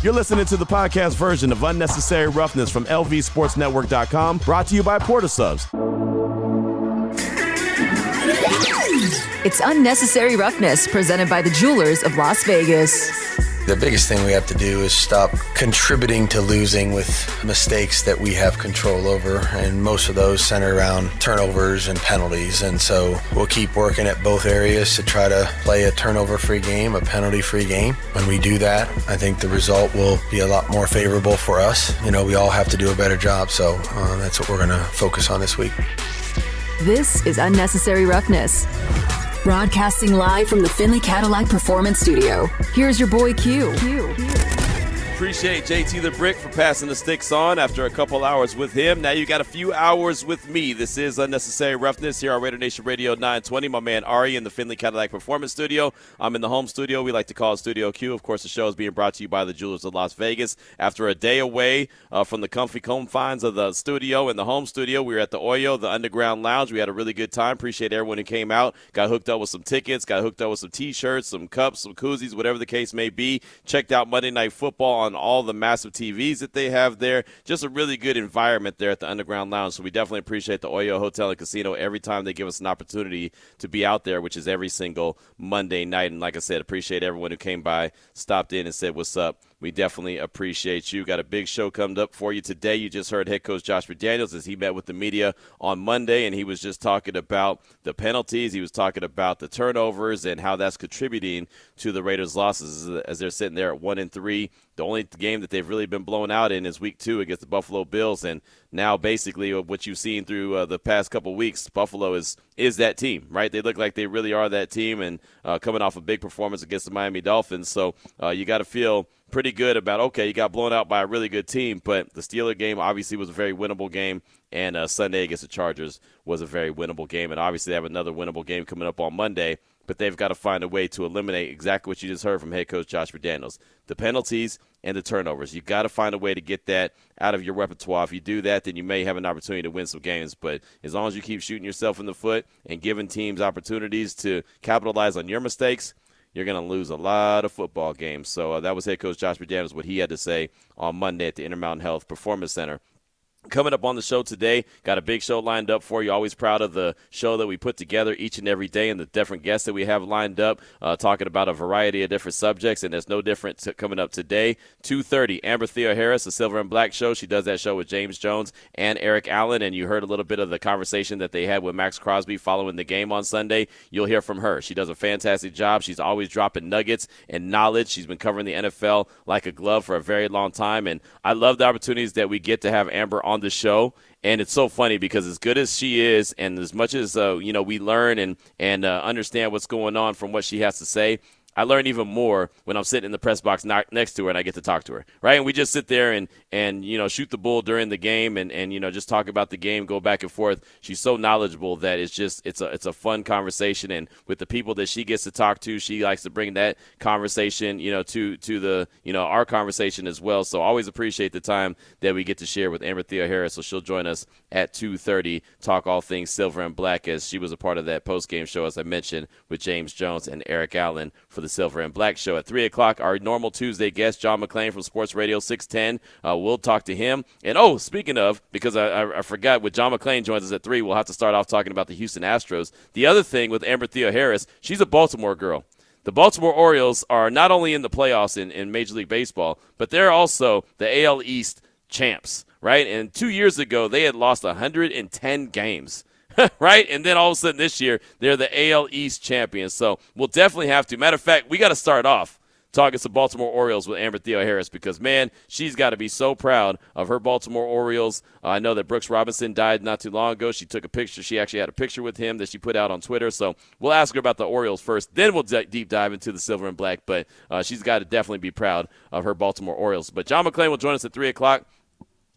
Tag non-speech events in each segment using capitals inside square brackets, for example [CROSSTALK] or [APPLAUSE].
You're listening to the podcast version of Unnecessary Roughness from LVSportsNetwork.com, brought to you by Port of Subs. It's Unnecessary Roughness, presented by the Jewelers of Las Vegas. The biggest thing we have to do is stop contributing to losing with mistakes that we have control over, and most of those center around turnovers and penalties. And so we'll keep working at both areas to try to play a turnover free game, a penalty free game. When we do that, I think the result will be a lot more favorable for us. You know, we all have to do a better job, so uh, that's what we're going to focus on this week. This is Unnecessary Roughness. Broadcasting live from the Finley Cadillac Performance Studio. Here's your boy Q. Q. Appreciate JT the Brick for passing the sticks on after a couple hours with him. Now you got a few hours with me. This is Unnecessary Roughness here on Raider Nation Radio 920. My man Ari in the Finley Cadillac Performance Studio. I'm in the home studio. We like to call it Studio Q. Of course, the show is being brought to you by the Jewelers of Las Vegas. After a day away uh, from the comfy confines of the studio and the home studio, we were at the Oyo, the Underground Lounge. We had a really good time. Appreciate everyone who came out. Got hooked up with some tickets. Got hooked up with some T-shirts, some cups, some koozies, whatever the case may be. Checked out Monday Night Football on all the massive TVs that they have there. Just a really good environment there at the Underground Lounge. So we definitely appreciate the Oyo Hotel and Casino every time they give us an opportunity to be out there, which is every single Monday night. And like I said, appreciate everyone who came by, stopped in, and said what's up. We definitely appreciate you. Got a big show coming up for you today. You just heard head coach Josh McDaniels as he met with the media on Monday, and he was just talking about the penalties. He was talking about the turnovers and how that's contributing to the Raiders' losses as they're sitting there at one and three. The only game that they've really been blown out in is Week Two against the Buffalo Bills, and now basically what you've seen through uh, the past couple weeks, Buffalo is is that team, right? They look like they really are that team, and uh, coming off a big performance against the Miami Dolphins, so uh, you got to feel pretty good about okay, you got blown out by a really good team, but the Steeler game obviously was a very winnable game, and uh, Sunday against the Chargers was a very winnable game, and obviously they have another winnable game coming up on Monday. But they've got to find a way to eliminate exactly what you just heard from head coach Josh McDaniels: the penalties and the turnovers. You've got to find a way to get that out of your repertoire. If you do that, then you may have an opportunity to win some games. But as long as you keep shooting yourself in the foot and giving teams opportunities to capitalize on your mistakes, you're going to lose a lot of football games. So uh, that was head coach Josh McDaniels, what he had to say on Monday at the Intermountain Health Performance Center Coming up on the show today, got a big show lined up for you. Always proud of the show that we put together each and every day and the different guests that we have lined up, uh, talking about a variety of different subjects. And there's no different to coming up today. 2.30, Amber Theoharis, the Silver and Black Show. She does that show with James Jones and Eric Allen. And you heard a little bit of the conversation that they had with Maxx Crosby following the game on Sunday. You'll hear from her. She does a fantastic job. She's always dropping nuggets and knowledge. She's been covering the NFL like a glove for a very long time. And I love the opportunities that we get to have Amber on the show and it's so funny because as good as she is and as much as uh, you know we learn and and uh, understand what's going on from what she has to say I learn even more when I'm sitting in the press box next to her and I get to talk to her, right? And we just sit there and and you know shoot the bull during the game and and you know just talk about the game, go back and forth. She's so knowledgeable that it's just it's a it's a fun conversation and with the people that she gets to talk to, she likes to bring that conversation, you know, to to the you know our conversation as well. So always appreciate the time that we get to share with Amber Theoharis. So she'll join us at 2:30, talk all things silver and black as she was a part of that post game show as I mentioned with James Jones and Eric Allen for the Silver and Black Show. At 3 o'clock, our normal Tuesday guest, John McClain from Sports Radio 610. Uh, we'll talk to him. And oh, speaking of, because I, I, I forgot, with John McClain joins us at 3, we'll have to start off talking about the Houston Astros. The other thing with Amber Theoharis, she's a Baltimore girl. The Baltimore Orioles are not only in the playoffs in, in Major League Baseball, but they're also the AL East champs, right? And two years ago, they had lost 110 games. [LAUGHS] right? And then all of a sudden this year, they're the AL East champions. So we'll definitely have to. Matter of fact, we got to start off talking some Baltimore Orioles with Amber Theoharis because, man, she's got to be so proud of her Baltimore Orioles. Uh, I know that Brooks Robinson died not too long ago. She took a picture. She actually had a picture with him that she put out on Twitter. So we'll ask her about the Orioles first. Then we'll d- deep dive into the silver and black. But uh, she's got to definitely be proud of her Baltimore Orioles. But John McClain will join us at 3 o'clock.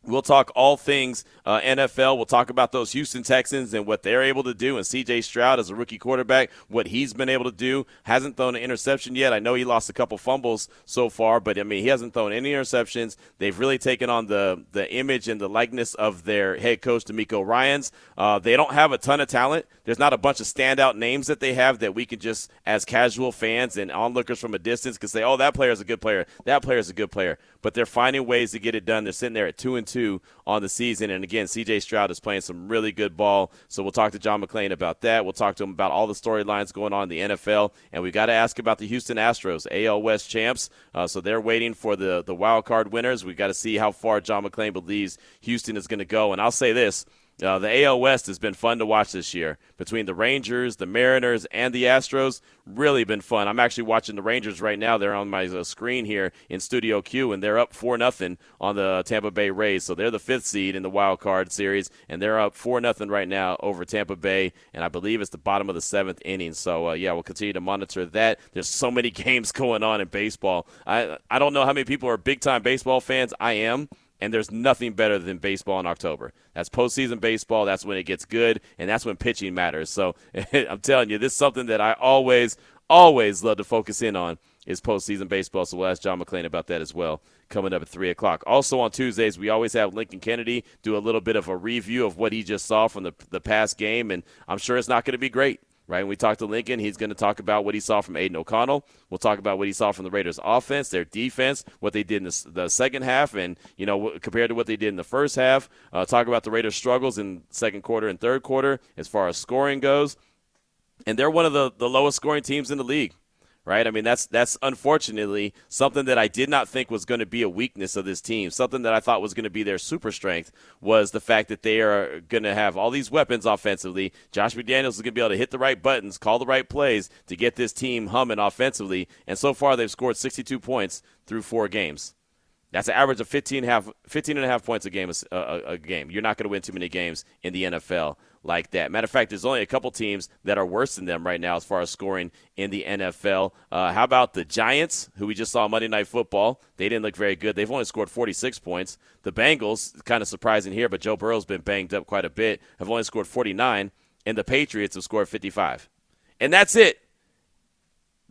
We'll talk all things uh, NFL. We'll talk about those Houston Texans and what they're able to do. And CJ Stroud, as a rookie quarterback, what he's been able to do. Hasn't thrown an interception yet. I know he lost a couple fumbles so far, but I mean, he hasn't thrown any interceptions. They've really taken on the, the image and the likeness of their head coach, DeMeco Ryans. Uh, they don't have a ton of talent. There's not a bunch of standout names that they have that we can just, as casual fans and onlookers from a distance, can say, oh, that player is a good player. That player is a good player. But they're finding ways to get it done. They're sitting there at 2 and 2 on the season. And again, CJ Stroud is playing some really good ball. So we'll talk to John McClain about that. We'll talk to him about all the storylines going on in the NFL. And we've got to ask about the Houston Astros, AL West champs. Uh, so they're waiting for the, the wild card winners. We've got to see how far John McClain believes Houston is going to go. And I'll say this uh, the AL West has been fun to watch this year between the Rangers, the Mariners, and the Astros. Really been fun. I'm actually watching the Rangers right now. They're on my uh, screen here in Studio Q, and they're up four nothing on the Tampa Bay Rays. So they're the fifth seed in the wild card series, and they're up four nothing right now over Tampa Bay. And I believe it's the bottom of the seventh inning. So uh, yeah, we'll continue to monitor that. There's so many [LAUGHS] games going on in baseball. I I don't know how many people are big time baseball fans. I am and there's nothing better than baseball in October. That's postseason baseball. That's when it gets good, and that's when pitching matters. So [LAUGHS] I'm telling you, this is something that I always, always love to focus in on is postseason baseball. So we'll ask John McClain about that as well coming up at 3 o'clock. Also on Tuesdays, we always have Lincoln Kennedy do a little bit of a review of what he just saw from the, the past game, and I'm sure it's not going to be great right? When we talk to Lincoln, he's going to talk about what he saw from Aidan O'Connell. We'll talk about what he saw from the Raiders' offense, their defense, what they did in the, the second half, and you know compared to what they did in the first half. Uh, talk about the Raiders' struggles in second quarter and third quarter as far as scoring goes. And they're one of the, the lowest scoring teams in the league right? I mean, that's that's unfortunately something that I did not think was going to be a weakness of this team. Something that I thought was going to be their super strength was the fact that they are going to have all these weapons offensively. Josh McDaniels is going to be able to hit the right buttons, call the right plays to get this team humming offensively. And so far, they've scored 62 points through four games. That's an average of 15, half, 15 and a half points a game. A, a, a game. You're not going to win too many games in the NFL like that. Matter of fact, there's only a couple teams that are worse than them right now as far as scoring in the NFL. Uh, how about the Giants, who we just saw Monday Night Football? They didn't look very good. They've only scored 46 points. The Bengals, kind of surprising here, but Joe Burrow's been banged up quite a bit, have only scored 49, and the Patriots have scored 55. And that's it.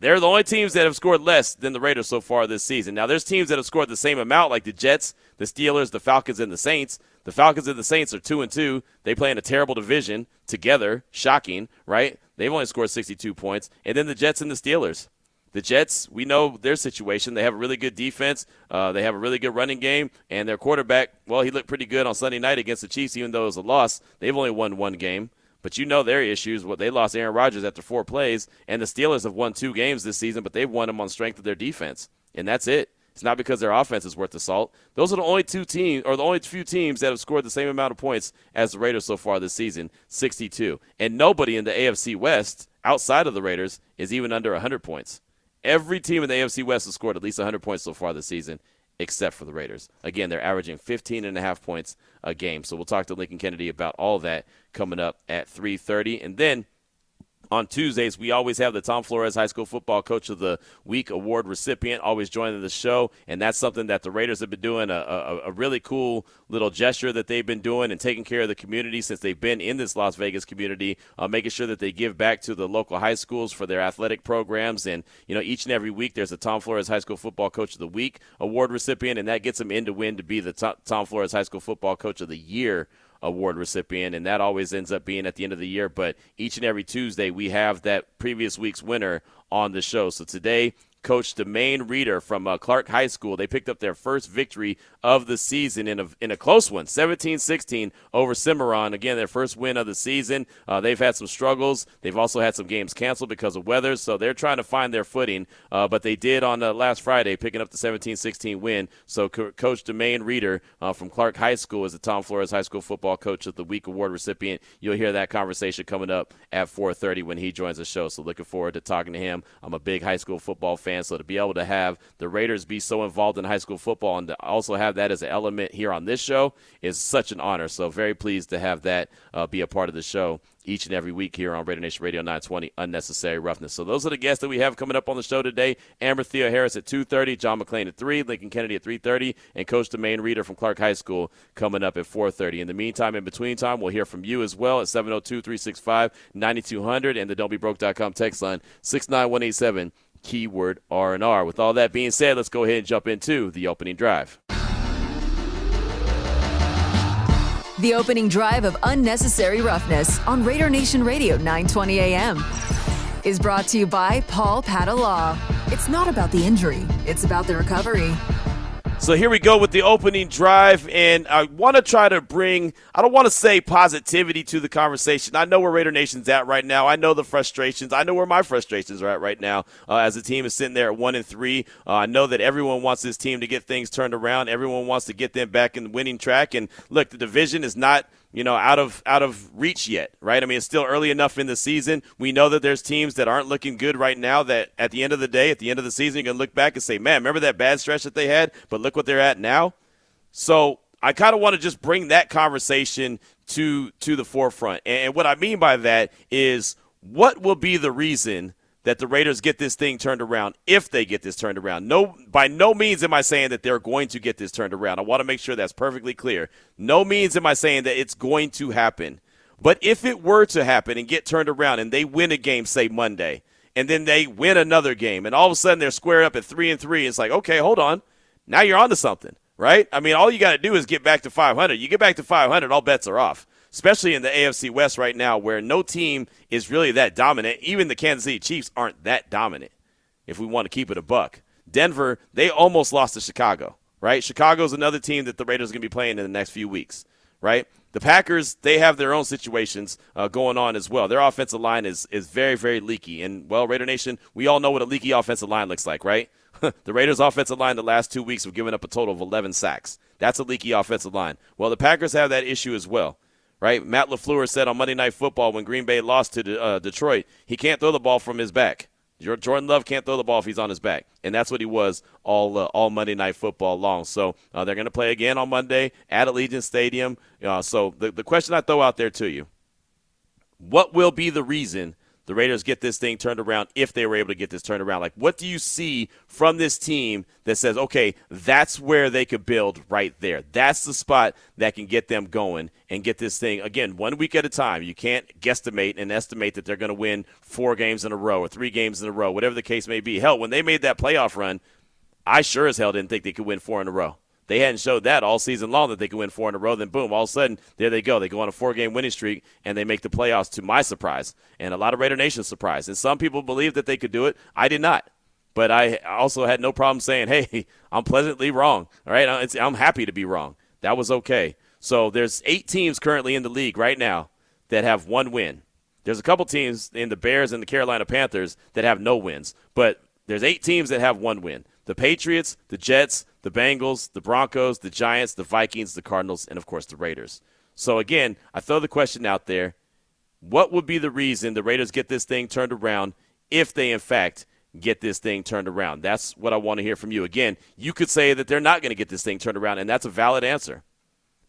They're the only teams that have scored less than the Raiders so far this season. Now, there's teams that have scored the same amount, like the Jets, the Steelers, the Falcons, and the Saints. The Falcons and the Saints are two and two. They play in a terrible division together. Shocking, right? They've only scored 62 points. And then the Jets and the Steelers. The Jets, we know their situation. They have a really good defense. Uh, they have a really good running game, and their quarterback, well, he looked pretty good on Sunday night against the Chiefs, even though it was a loss. They've only won one game. But you know their issues. What they lost Aaron Rodgers after four plays, and the Steelers have won two games this season, but they've won them on strength of their defense, and that's it. It's not because their offense is worth the salt. Those are the only two teams, or the only few teams that have scored the same amount of points as the Raiders so far this season, 62. And nobody in the AFC West, outside of the Raiders, is even under 100 points. Every team in the AFC West has scored at least 100 points so far this season, except for the Raiders. Again, they're averaging 15 and a half points a game. So we'll talk to Lincoln Kennedy about all that coming up at 3:30, and then on Tuesdays, we always have the Tom Flores High School Football Coach of the Week award recipient always joining the show, and that's something that the Raiders have been doing a, a, a, really cool little gesture that they've been doing and taking care of the community since they've been in this Las Vegas community, uh, making sure that they give back to the local high schools for their athletic programs. And you know, each and every week there's a Tom Flores High School Football Coach of the Week award recipient, and that gets them in to win to be the Tom Flores High School Football Coach of the Year award recipient, and that always ends up being at the end of the year. But each and every Tuesday, we have that previous week's winner on the show. So today, coach Demain Reeder from uh, Clark High School. They picked up their first victory of the season in a, in a close one, 17-16 over Cimarron. Again, their first win of the season. Uh, they've had some struggles. They've also had some games canceled because of weather, so they're trying to find their footing. Uh, but they did on uh, last Friday, picking up the 17-16 win. So Co- Coach Demain Reeder uh, from Clark High School is the Tom Flores High School Football Coach of the Week award recipient. You'll hear that conversation coming up at 4:30 when he joins the show. So looking forward to talking to him. I'm a big high school football fan fan. So to be able to have the Raiders be so involved in high school football and to also have that as an element here on this show is such an honor. So very pleased to have that uh, be a part of the show each and every week here on Raider Nation Radio 920, Unnecessary Roughness. So those are the guests that we have coming up on the show today. Amber Theoharis at 2.30, John McClain at 3, Lincoln Kennedy at 3.30, and Coach Demain Reeder from Clark High School coming up at 4.30. In the meantime, in between time, we'll hear from you as well at 702-365-9200 and the don'tbebroke.com text line 69187 keyword R&R. With all that being said, let's go ahead and jump into the opening drive. The opening drive of Unnecessary Roughness on Raider Nation Radio 920 AM is brought to you by Paul Padda Law. It's not about the injury, it's about the recovery. So here we go with the opening drive, and I want to try to bring, I don't want to say positivity to the conversation. I know where Raider Nation's at right now. I know the frustrations. I know where my frustrations are at right now uh, as the team is sitting there at one and three. Uh, I know that everyone wants this team to get things turned around. Everyone wants to get them back in the winning track. And look, the division is not – you know, out of out of reach yet, right? I mean, it's still early enough in the season. We know that there's teams that aren't looking good right now. That at the end of the day, at the end of the season, you can look back and say, "Man, remember that bad stretch that they had?" But look what they're at now. So I kind of want to just bring that conversation to to the forefront. And what I mean by that is, what will be the reason that the Raiders get this thing turned around if they get this turned around. No, by no means am I saying that they're going to get this turned around. I want to make sure that's perfectly clear. No means am I saying that it's going to happen. But if it were to happen and get turned around and they win a game, say Monday, and then they win another game, and all of a sudden they're squared up at three and three, it's like, okay, hold on, now you're onto something, right? I mean, all you got to do is get back to 500. You get back to 500, all bets are off especially in the AFC West right now, where no team is really that dominant. Even the Kansas City Chiefs aren't that dominant. If we want to keep it a buck, Denver they almost lost to Chicago. Right, Chicago's another team that the Raiders are going to be playing in the next few weeks. Right, the Packers they have their own situations uh, going on as well. Their offensive line is is very very leaky, and well, Raider Nation, we all know what a leaky offensive line looks like, right? [LAUGHS] the Raiders' offensive line the last two weeks have given up a total of 11 sacks. That's a leaky offensive line. Well, the Packers have that issue as well right? Matt LaFleur said on Monday Night Football when Green Bay lost to uh, Detroit, he can't throw the ball from his back. Jordan Love can't throw the ball if he's on his back, and that's what he was all uh, all Monday Night Football long. So uh, they're going to play again on Monday at Allegiant Stadium. Uh, so the the question I throw out there to you: What will be the reason the Raiders get this thing turned around if they were able to get this turned around? Like, what do you see from this team that says, okay, that's where they could build right there? That's the spot that can get them going and get this thing, again, one week at a time. You can't guesstimate and estimate that they're going to win four games in a row or three games in a row, whatever the case may be. Hell, when they made that playoff run, I sure as hell didn't think they could win four in a row. They hadn't showed that all season long that they could win four in a row. Then boom, all of a sudden there they go. They go on a four-game winning streak and they make the playoffs. To my surprise, and a lot of Raider Nation surprise, and some people believe that they could do it. I did not, but I also had no problem saying, "Hey, [LAUGHS] I'm pleasantly wrong." All right, I'm happy to be wrong. That was okay. So there's eight teams currently in the league right now that have one win. There's a couple teams in the Bears and the Carolina Panthers that have no wins, but there's eight teams that have one win. The Patriots, the Jets, the Bengals, the Broncos, the Giants, the Vikings, the Cardinals, and of course the Raiders. So again, I throw the question out there. What would be the reason the Raiders get this thing turned around if they in fact get this thing turned around? That's what I want to hear from you. Again, you could say that they're not going to get this thing turned around, and that's a valid answer.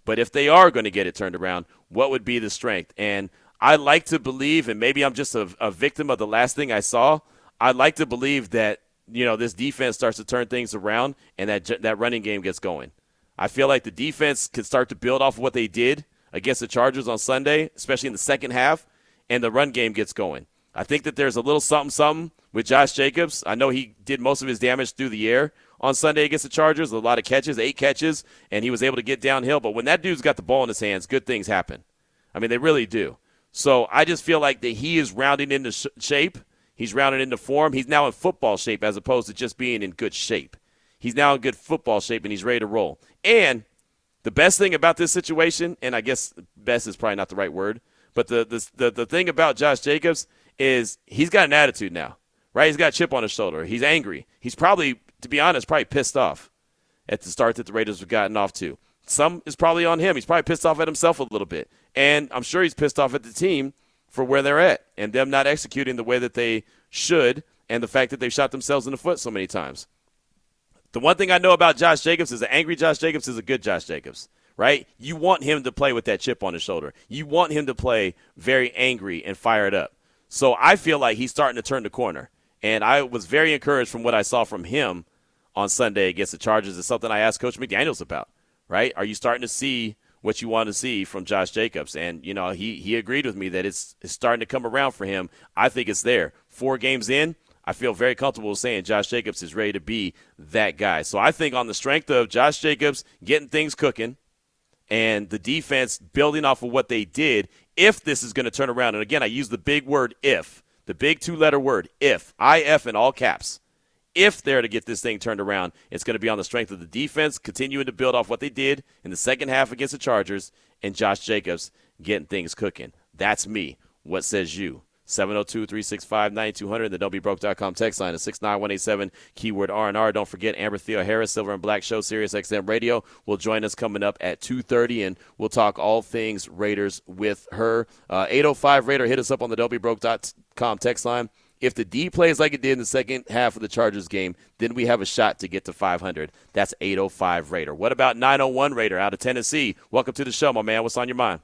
But if they are going to get it turned around, what would be the strength? And I like to believe, and maybe I'm just a, a victim of the last thing I saw, I'd like to believe that you know this defense starts to turn things around and that that running game gets going. I feel like the defense could start to build off of what they did against the Chargers on Sunday, especially in the second half, and the run game gets going. I think that there's a little something something with Josh Jacobs. I know he did most of his damage through the air on Sunday against the Chargers, a lot of catches, eight catches, and he was able to get downhill. But when that dude's got the ball in his hands, good things happen. I mean, they really do. So I just feel like that he is rounding into shape He's rounded into form. He's now in football shape as opposed to just being in good shape. He's now in good football shape and he's ready to roll. And the best thing about this situation, and I guess best is probably not the right word, but the, the, the, the thing about Josh Jacobs is he's got an attitude now, right? He's got a chip on his shoulder. He's angry. He's probably, to be honest, probably pissed off at the start that the Raiders have gotten off to. Some is probably on him. He's probably pissed off at himself a little bit. And I'm sure he's pissed off at the team for where they're at and them not executing the way that they should and the fact that they've shot themselves in the foot so many times. The one thing I know about Josh Jacobs is an angry Josh Jacobs is a good Josh Jacobs, right? You want him to play with that chip on his shoulder. You want him to play very angry and fired up. So I feel like he's starting to turn the corner. And I was very encouraged from what I saw from him on Sunday against the Chargers. It's something I asked Coach McDaniels about, right? Are you starting to see what you want to see from Josh Jacobs? And, you know, he, he agreed with me that it's, it's starting to come around for him. I think it's there. Four games in, I feel very comfortable saying Josh Jacobs is ready to be that guy. So I think on the strength of Josh Jacobs getting things cooking and the defense building off of what they did, if this is going to turn around, and again, I use the big word if, the big two letter word if, IF in all caps. If they're to get this thing turned around, it's going to be on the strength of the defense continuing to build off what they did in the second half against the Chargers and Josh Jacobs getting things cooking. That's me. What says you? 702-365-9200. The don'tbebroke.com text line is 69187, keyword R&R. Don't forget Amber Theoharis, Silver and Black Show, Sirius XM Radio, will join us coming up at 2.30, and we'll talk all things Raiders with her. Uh, 805 Raider, hit us up on the don'tbebroke.com text line. If the D plays like it did in the second half of the Chargers game, then we have a shot to get to 500. That's 805 Raider. What about 901 Raider out of Tennessee? Welcome to the show, my man. What's on your mind?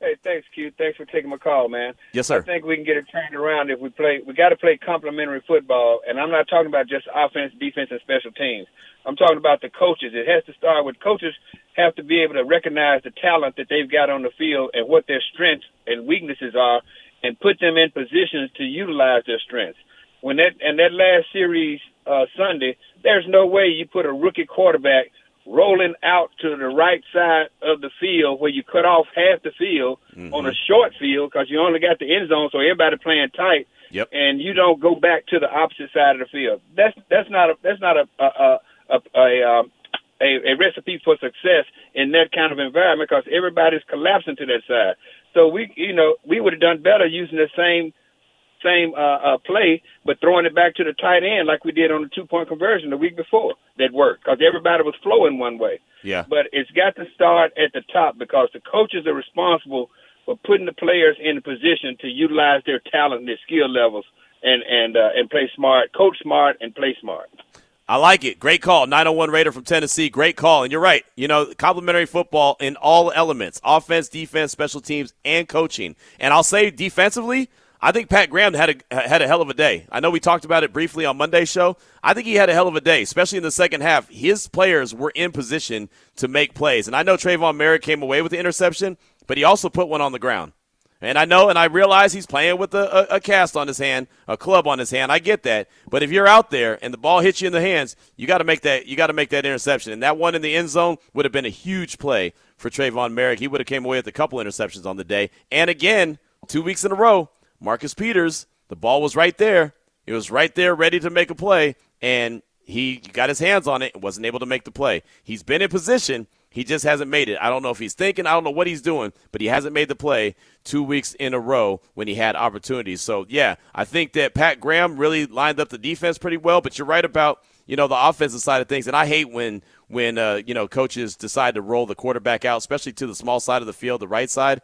Hey, thanks, Q. Thanks for taking my call, man. Yes, sir. I think we can get it turned around if we play. We got to play complementary football, and I'm not talking about just offense, defense, and special teams. I'm talking about the coaches. It has to start with coaches have to be able to recognize the talent that they've got on the field and what their strengths and weaknesses are, and put them in positions to utilize their strengths. When that and that last series uh, Sunday, there's no way you put a rookie quarterback rolling out to the right side of the field where you cut off half the field mm-hmm. on a short field because you only got the end zone, so everybody playing tight. Yep. And you don't go back to the opposite side of the field. That's that's not a that's not a a a, a, a, um, a, a recipe for success in that kind of environment because everybody's collapsing to that side. So we you know we would have done better using the same same uh, uh, play, but throwing it back to the tight end like we did on the two point conversion the week before that worked because everybody was flowing one way. Yeah. But it's got to start at the top because the coaches are responsible for putting the players in a position to utilize their talent and their skill levels and and uh, and play smart, coach smart, and play smart. I like it. Great call. 901 Raider from Tennessee. Great call. And you're right. You know, complimentary football in all elements offense, defense, special teams, and coaching. And I'll say defensively, I think Pat Graham had a had a hell of a day. I know we talked about it briefly on Monday's show. I think he had a hell of a day, especially in the second half. His players were in position to make plays, and I know Tre'von Moehrig came away with the interception, but he also put one on the ground. And I know and I realize he's playing with a, a, a, cast on his hand, a club on his hand. I get that. But if you're out there and the ball hits you in the hands, you got to make that you got to make that interception. And that one in the end zone would have been a huge play for Tre'von Moehrig. He would have came away with a couple interceptions on the day. And again, two weeks in a row, Marcus Peters, the ball was right there. It was right there, ready to make a play, and he got his hands on it and wasn't able to make the play. He's been in position. He just hasn't made it. I don't know if he's thinking. I don't know what he's doing, but he hasn't made the play two weeks in a row when he had opportunities. So, yeah, I think that Pat Graham really lined up the defense pretty well, but you're right about, you know, the offensive side of things. And I hate when, when uh, you know, coaches decide to roll the quarterback out, especially to the small side of the field, the right side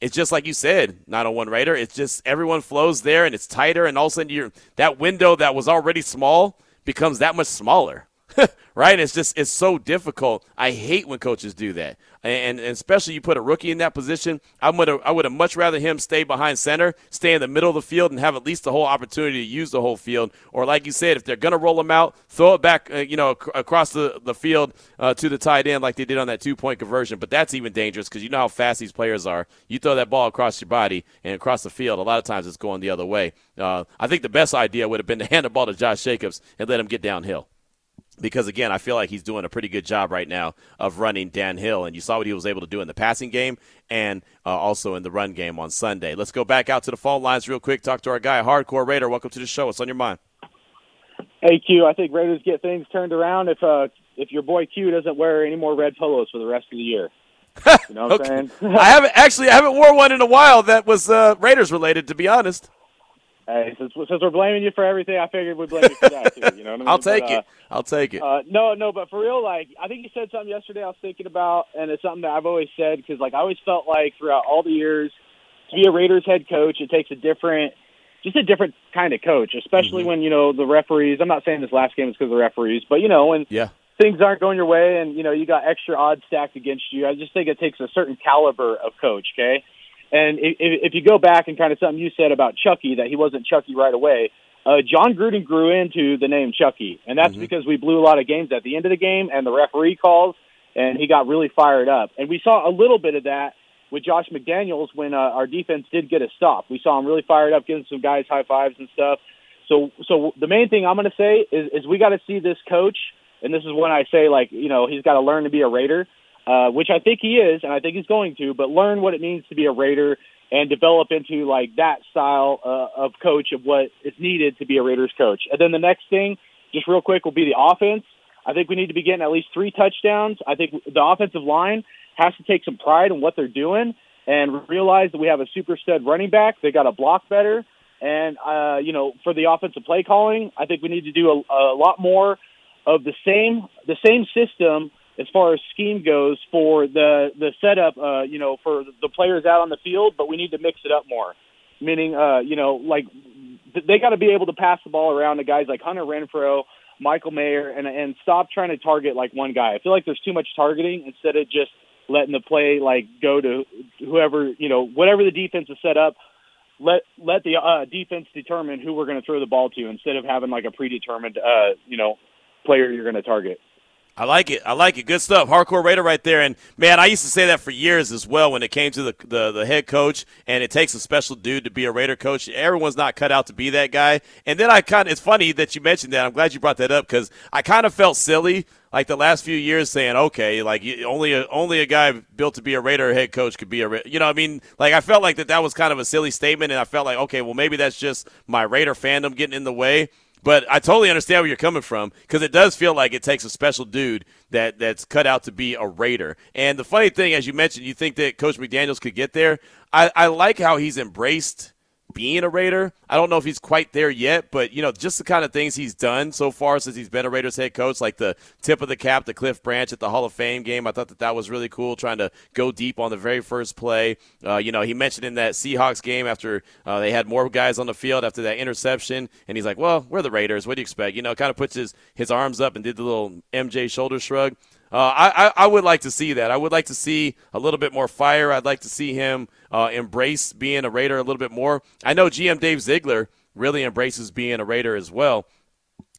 it's just like you said, 901 Raider. It's just everyone flows there and it's tighter, and all of a sudden you're, that window that was already small becomes that much smaller. [LAUGHS] right? It's just it's so difficult. I hate when coaches do that, and, and especially you put a rookie in that position. I would I would have much rather him stay behind center, stay in the middle of the field, and have at least the whole opportunity to use the whole field. Or like you said, if they're to roll him out, throw it back, uh, you know, ac- across the the field uh, to the tight end like they did on that two point conversion. But that's even dangerous because you know how fast these players are. You throw that ball across your body and across the field, a lot of times it's going the other way. Uh, I think the best idea would have been to [LAUGHS] hand the ball to Josh Jacobs and let him get downhill because again, I feel like he's doing a pretty good job right now of running Dan Hill, and you saw what he was able to do in the passing game and uh, also in the run game on Sunday. Let's go back out to the phone lines real quick. Talk to our guy, Hardcore Raider. Welcome to the show. What's on your mind? Hey Q, I think Raiders get things turned around if uh, if your boy Q doesn't wear any more red polos for the rest of the year. [LAUGHS] You know what. I'm saying? I haven't actually I haven't worn one in a while that was uh, Raiders related, to be honest. Hey, since, since we're blaming you for everything, I figured we'd blame you for that too. You know what I mean? I'll take but, uh, it. I'll take it. Uh, no, no, but for real, like I think you said something yesterday. I was thinking about, and it's something that I've always said because, like, I always felt like throughout all the years to be a Raiders head coach, it takes a different just a different kind of coach, especially mm-hmm. when you know the referees. I'm not saying this last game is because of the referees, but you know when yeah. things aren't going your way and you know you got extra odds stacked against you. I just think it takes a certain caliber of coach. Okay, and if, if you go back and kind of something you said about Chucky that he wasn't Chucky right away. Uh, Jon Gruden grew into the name Chucky, and that's mm-hmm. because we blew a lot of games at the end of the game, and the referee calls, and he got really fired up. And we saw a little bit of that with Josh McDaniels when uh, our defense did get a stop. We saw him really fired up, giving some guys high fives and stuff. So, so the main thing I'm going to say is, is we got to see this coach, and this is when I say like you know he's got to learn to be a Raider, uh, which I think he is, and I think he's going to, but learn what it means to be a Raider and develop into like that style uh, of coach of what is needed to be a Raiders coach. And then the next thing, just real quick, will be the offense. I think we need to be getting at least three touchdowns. I think the offensive line has to take some pride in what they're doing and realize that we have a super stud running back. They got to block better. And, uh, you know, for the offensive play calling, I think we need to do a, a lot more of the same, the same system as far as scheme goes for the, the setup, uh, you know, for the players out on the field, but we need to mix it up more. Meaning, uh, you know, like they got to be able to pass the ball around to guys like Hunter Renfrow, Michael Mayer, and and stop trying to target like one guy. I feel like there's too much targeting instead of just letting the play like go to whoever you know whatever the defense is set up. Let let the uh, defense determine who we're going to throw the ball to instead of having like a predetermined uh, you know player you're going to target. I like it. I like it. Good stuff. Hardcore Raider right there. And man, I used to say that for years as well when it came to the, the, the head coach. And it takes a special dude to be a Raider coach. Everyone's not cut out to be that guy. And then I kind of it's funny that you mentioned that. I'm glad you brought that up because I kind of felt silly like the last few years saying, okay, like only a, only a guy built to be a Raider head coach could be a, you know, I mean, like I felt like that that was kind of a silly statement, and I felt like, okay, well maybe that's just my Raider fandom getting in the way. But I totally understand where you're coming from because it does feel like it takes a special dude that that's cut out to be a Raider. And the funny thing, as you mentioned, you think that Coach McDaniels could get there. I, I like how he's embraced being a Raider. I don't know if he's quite there yet, but you know, just the kind of things he's done so far since he's been a Raiders head coach, like the tip of the cap to Cliff Branch at the Hall of Fame game. I thought that that was really cool, trying to go deep on the very first play. Uh, you know, he mentioned in that Seahawks game after uh, they had more guys on the field after that interception, and he's like, "Well, we're the Raiders. What do you expect?" You know, kind of puts his his arms up and did the little MJ shoulder shrug. Uh, I, I would like to see that. I would like to see a little bit more fire. I'd like to see him uh, embrace being a Raider a little bit more. I know GM Dave Ziegler really embraces being a Raider as well.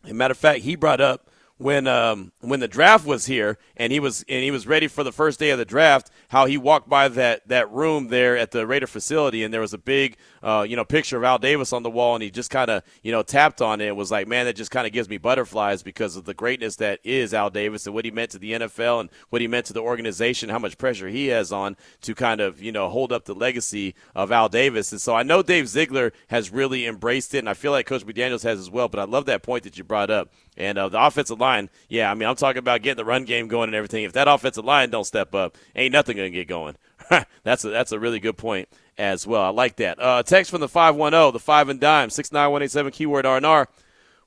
As matter of fact, he brought up when um, when the draft was here and he was and he was ready for the first day of the draft, how he walked by that that room there at the Raider facility and there was a big uh, you know picture of Al Davis on the wall and he just kind of you know tapped on it. it was like man, that just kind of gives me butterflies because of the greatness that is Al Davis and what he meant to the NFL and what he meant to the organization, how much pressure he has on to kind of you know hold up the legacy of Al Davis. And so I know Dave Ziegler has really embraced it, and I feel like Coach McDaniels has as well. But I love that point that you brought up and uh, the offensive line, yeah, I mean, I'm talking about getting the run game going and everything. If that offensive line don't step up, ain't nothing gonna get going. [LAUGHS] that's a that's a really good point as well. I like that. Uh, text from the five one zero, the five and dime six nine one eight seven keyword R and R.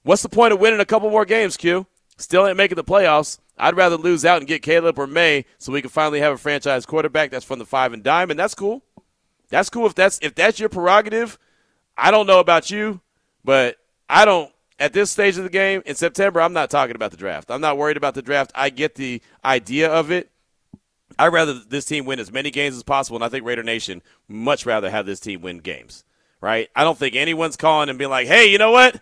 What's the point of winning a couple more games, Q? Still ain't making the playoffs. I'd rather lose out and get Caleb or Maye so we can finally have a franchise quarterback. That's from the five and dime, and that's cool. That's cool if that's if that's your prerogative. I don't know about you, but I don't at this stage of the game in September, I'm not talking about the draft. I'm not worried about the draft. I get the idea of it. I'd rather this team win as many games as possible, and I think Raider Nation much rather have this team win games, right? I don't think anyone's calling and being like, hey, you know what?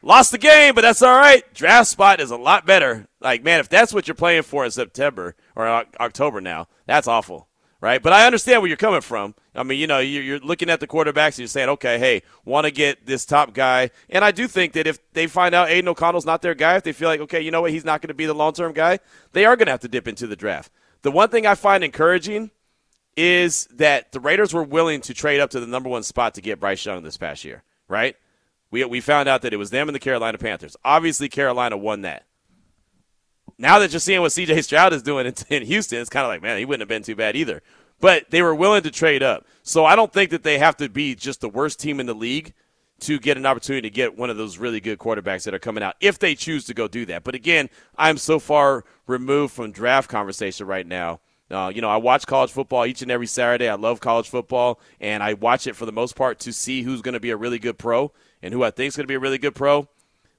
Lost the game, but that's all right. Draft spot is a lot better. Like, man, if that's what you're playing for in September or October now, that's awful right? But I understand where you're coming from. I mean, you know, you're looking at the quarterbacks and you're saying, okay, hey, want to get this top guy. And I do think that if they find out Aidan O'Connell's not their guy, if they feel like, okay, you know what, he's not going to be the long term guy, they are going to have to dip into the draft. The one thing I find encouraging is that the Raiders were willing to trade up to the number one spot to get Bryce Young this past year, right? We, we found out that it was them and the Carolina Panthers. Obviously, Carolina won that now that you're seeing what CJ Stroud is doing in, [LAUGHS] in Houston, it's kind of like, man, he wouldn't have been too bad either. But they were willing to trade up. So I don't think that they have to be just the worst team in the league to get an opportunity to get one of those really good quarterbacks that are coming out if they choose to go do that. But again, I'm so far removed from draft conversation right now Uh, you know, I watch college football each and every Saturday. I love college football, and I watch it for the most part to see who's going to be a really good pro and who I think is going to be a really good pro.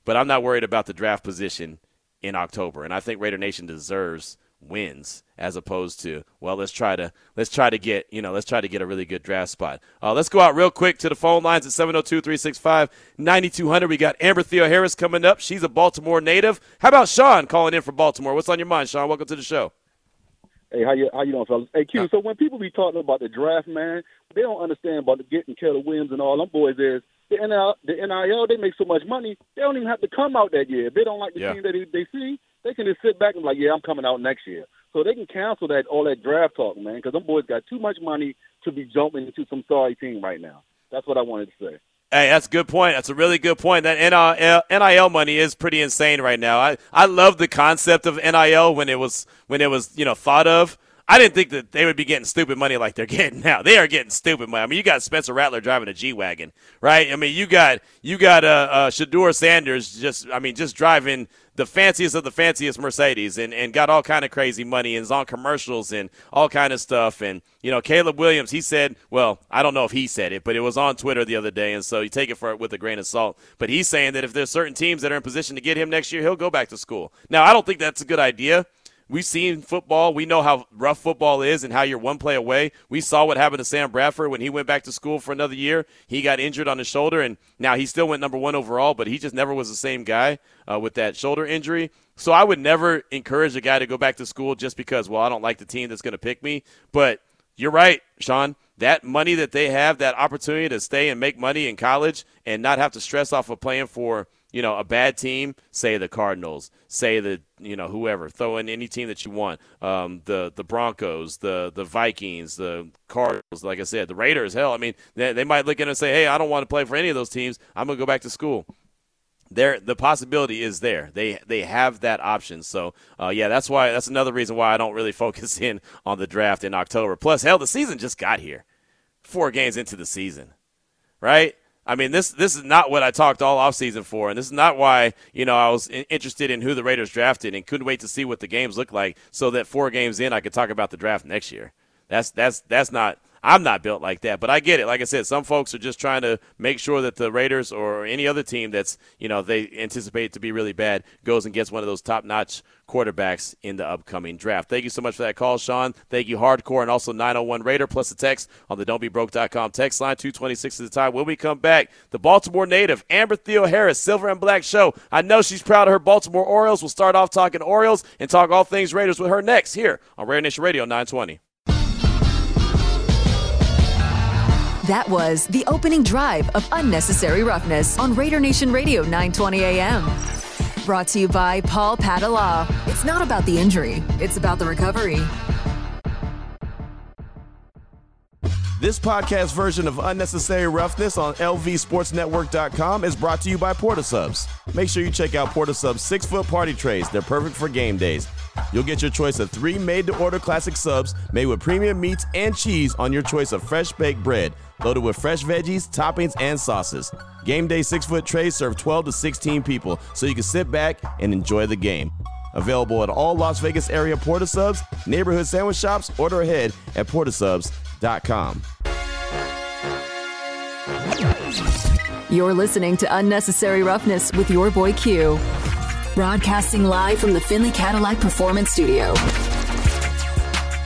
But I'm not worried about the draft position in October, and I think Raider Nation deserves wins as opposed to well let's try to let's try to get you know let's try to get a really good draft spot uh, let's go out real quick to the phone lines at 702-365-9200 we got amber theoharis coming up she's a baltimore native how about sean calling in from baltimore what's on your mind sean welcome to the show Hey, how you how you doing, fellas? Hey, Q. So when people be talking about the draft, man, they don't understand about the getting Caleb Williams and all them boys. Is the NIL, the NIL they make so much money, they don't even have to come out that year. If they don't like the Yeah. team that they, they see, they can just sit back and be like, yeah, I'm coming out next year. So they can cancel that all that draft talk, man, because them boys got too much money to be jumping into some sorry team right now. That's what I wanted to say. Hey, that's a good point. That's a really good point. That NIL, money is pretty insane right now. I, I love the concept of NIL when it was when it was you know thought of. I didn't think that they would be getting stupid money like they're [LAUGHS] getting now. They are getting stupid money. I mean, you got Spencer Rattler driving a G wagon, right? I mean, you got you got uh, uh, Shedeur Sanders just I mean just driving the fanciest of the fanciest Mercedes and, and got all kind of crazy money and is on commercials and all kind of stuff. And you know, Caleb Williams, he said, well, I don't know if he said it, but it was on Twitter the other day, and so you take it for it with a grain of salt. But he's saying that if there's certain teams that are in position to get him next year, he'll go back to school. Now, I don't think that's a good idea. We've seen football. We know how rough football is and how you're one play away. We saw what happened to Sam Bradford when he went back to school for another year. He got injured on his shoulder, and now he still went number one overall, but he just never was the same guy uh, with that shoulder injury. So I would never encourage a guy to go back to school just because, well, I don't like the team that's going to pick me. But you're right, Sean. That money that they have, that opportunity to stay and make money in college and not have to stress off of playing for you know, a bad team, say the Cardinals, say the you know whoever, throw in any team that you want, um, the the Broncos, the the Vikings, the Cardinals, like I said, the Raiders. Hell, I mean, they, they might look it and say, hey, I don't want to play for any of those teams. I'm gonna go back to school. There, the possibility is there. They they have that option. So, uh, yeah, that's why that's another reason why I don't really [LAUGHS] focus in on the draft in October. Plus, hell, the season just got here, four games into the season, right? I mean, this this is not what I talked all offseason for, and this is not why you know I was interested in who the Raiders drafted and couldn't wait to see what the games look like, so that four games in I could talk about the draft next year. That's that's that's not. I'm not built like that, but I get it. Like I said, some folks are just trying to make sure that the Raiders or any other team that's you know they anticipate to be really bad goes and gets one of those top-notch quarterbacks in the upcoming draft. Thank you so much for that call, Sean. Thank you, Hardcore, and also 901 Raider, plus the text on the don'tbebroke.com text line, 226 at the time. When we come back, the Baltimore native, Amber Theoharis, Silver and Black Show. I know she's proud of her Baltimore Orioles. We'll start off talking Orioles and talk all things Raiders with her next here on Raider Nation Radio 920. That was the opening drive of Unnecessary Roughness on Raider Nation Radio 920 AM. Brought to you by Paul Padda Law. It's not about the injury, it's about the recovery. This podcast version of Unnecessary Roughness on LVSportsNetwork.com is brought to you by Port of Subs. Make sure you check out Port of Subs six foot party trays. They're perfect for game days. You'll get your choice of three made to order classic subs made with premium meats and cheese on your choice of fresh baked bread, loaded with fresh veggies, toppings, and sauces. Game day six foot trays serve 12 to 16 people, so you can sit back and enjoy the game. Available at all Las Vegas area port of subs, neighborhood sandwich shops, order ahead at portofsubs.com. You're listening to Unnecessary Roughness with your boy Q. Broadcasting live from the Finley Cadillac Performance Studio.